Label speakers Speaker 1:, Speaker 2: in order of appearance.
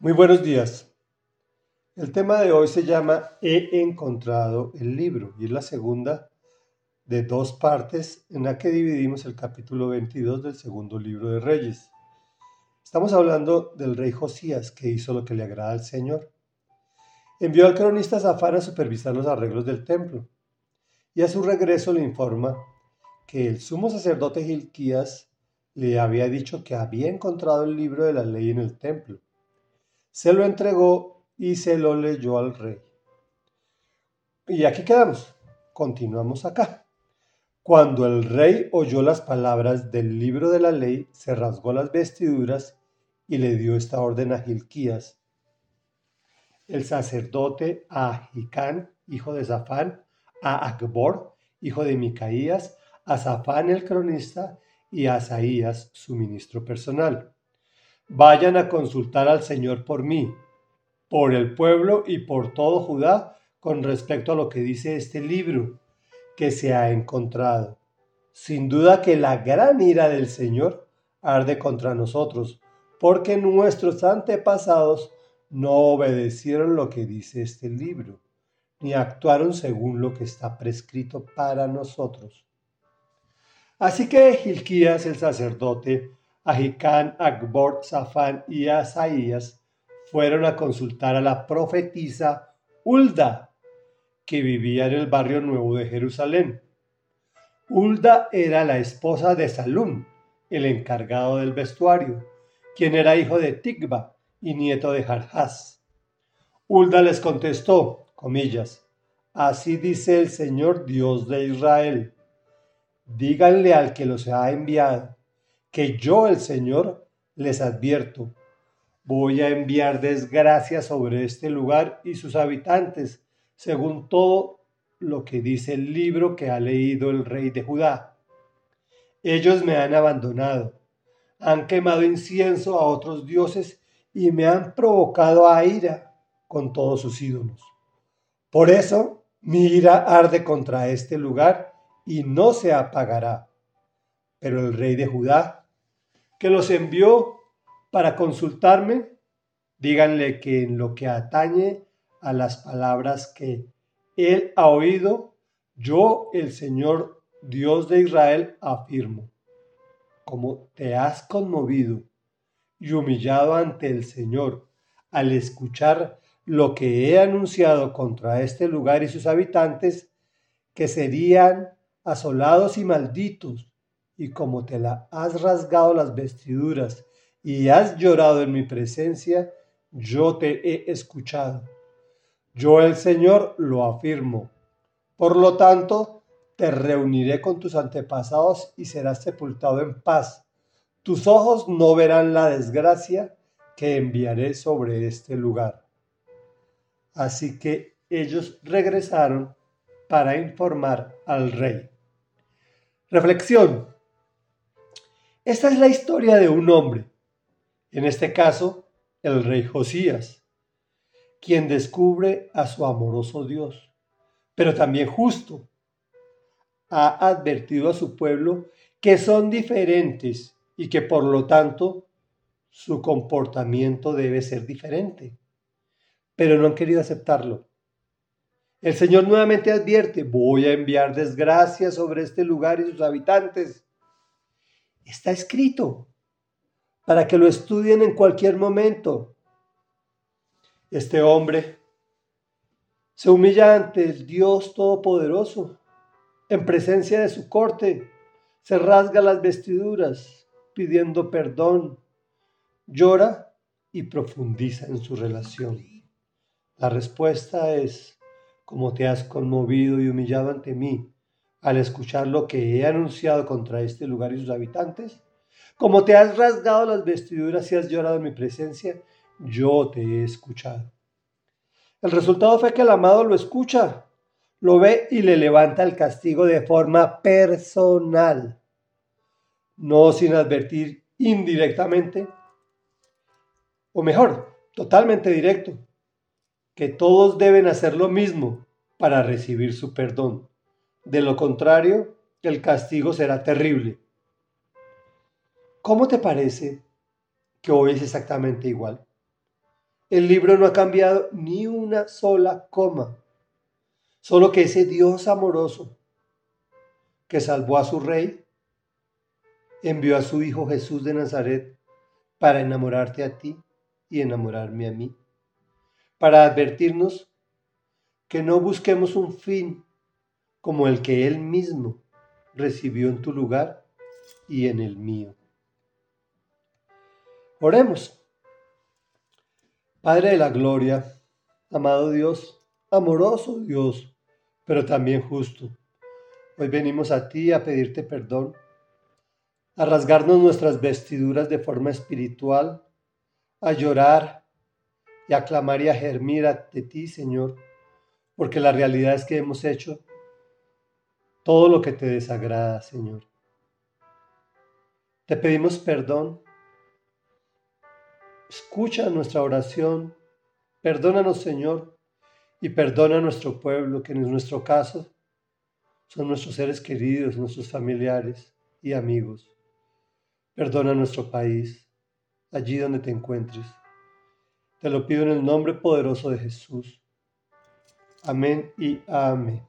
Speaker 1: Muy buenos días. El tema de hoy se llama He encontrado el libro y es la segunda de dos partes en la que dividimos el capítulo 22 del segundo libro de Reyes. Estamos hablando del rey Josías que hizo lo que le agrada al Señor. Envió al cronista Zafán a supervisar los arreglos del templo y a su regreso le informa que el sumo sacerdote Gilquías le había dicho que había encontrado el libro de la ley en el templo se lo entregó y se lo leyó al rey. Y aquí quedamos. Continuamos acá. Cuando el rey oyó las palabras del libro de la ley, se rasgó las vestiduras y le dio esta orden a Gilquías, el sacerdote a Jicán, hijo de Zafán, a Akbor, hijo de Micaías, a Zafán el cronista y a Asaías, su ministro personal vayan a consultar al Señor por mí, por el pueblo y por todo Judá con respecto a lo que dice este libro que se ha encontrado. Sin duda que la gran ira del Señor arde contra nosotros, porque nuestros antepasados no obedecieron lo que dice este libro, ni actuaron según lo que está prescrito para nosotros. Así que Gilquías el sacerdote Ahicán, Akbor, Safán y Asaías fueron a consultar a la profetisa Ulda, que vivía en el barrio nuevo de Jerusalén. Ulda era la esposa de Salum, el encargado del vestuario, quien era hijo de Tigba y nieto de Jarjás. Ulda les contestó, comillas, Así dice el Señor Dios de Israel. Díganle al que los ha enviado que yo el Señor les advierto. Voy a enviar desgracia sobre este lugar y sus habitantes, según todo lo que dice el libro que ha leído el rey de Judá. Ellos me han abandonado, han quemado incienso a otros dioses y me han provocado a ira con todos sus ídolos. Por eso mi ira arde contra este lugar y no se apagará. Pero el rey de Judá, que los envió para consultarme, díganle que en lo que atañe a las palabras que él ha oído, yo, el Señor Dios de Israel, afirmo, como te has conmovido y humillado ante el Señor al escuchar lo que he anunciado contra este lugar y sus habitantes, que serían asolados y malditos, y como te la has rasgado las vestiduras y has llorado en mi presencia, yo te he escuchado. Yo el Señor lo afirmo. Por lo tanto, te reuniré con tus antepasados y serás sepultado en paz. Tus ojos no verán la desgracia que enviaré sobre este lugar. Así que ellos regresaron para informar al rey. Reflexión. Esta es la historia de un hombre, en este caso el rey Josías, quien descubre a su amoroso Dios, pero también justo. Ha advertido a su pueblo que son diferentes y que por lo tanto su comportamiento debe ser diferente, pero no han querido aceptarlo. El Señor nuevamente advierte, voy a enviar desgracia sobre este lugar y sus habitantes Está escrito para que lo estudien en cualquier momento. Este hombre se humilla ante el Dios Todopoderoso, en presencia de su corte, se rasga las vestiduras pidiendo perdón, llora y profundiza en su relación. La respuesta es, como te has conmovido y humillado ante mí, al escuchar lo que he anunciado contra este lugar y sus habitantes? Como te has rasgado las vestiduras y has llorado en mi presencia, yo te he escuchado. El resultado fue que el amado lo escucha, lo ve y le levanta el castigo de forma personal, no sin advertir indirectamente, o mejor, totalmente directo, que todos deben hacer lo mismo para recibir su perdón. De lo contrario, el castigo será terrible. ¿Cómo te parece que hoy es exactamente igual? El libro no ha cambiado ni una sola coma, solo que ese Dios amoroso que salvó a su rey, envió a su Hijo Jesús de Nazaret para enamorarte a ti y enamorarme a mí, para advertirnos que no busquemos un fin como el que Él mismo recibió en tu lugar y en el mío. Oremos. Padre de la gloria, amado Dios, amoroso Dios, pero también justo. Hoy venimos a ti a pedirte perdón, a rasgarnos nuestras vestiduras de forma espiritual, a llorar y a clamar y a germir ante ti, Señor, porque la realidad es que hemos hecho todo lo que te desagrada, Señor. Te pedimos perdón Escucha nuestra oración, perdónanos Señor y perdona a nuestro pueblo, que en nuestro caso son nuestros seres queridos, nuestros familiares y amigos. Perdona a nuestro país, allí donde te encuentres. Te lo pido en el nombre poderoso de Jesús. Amén y amén.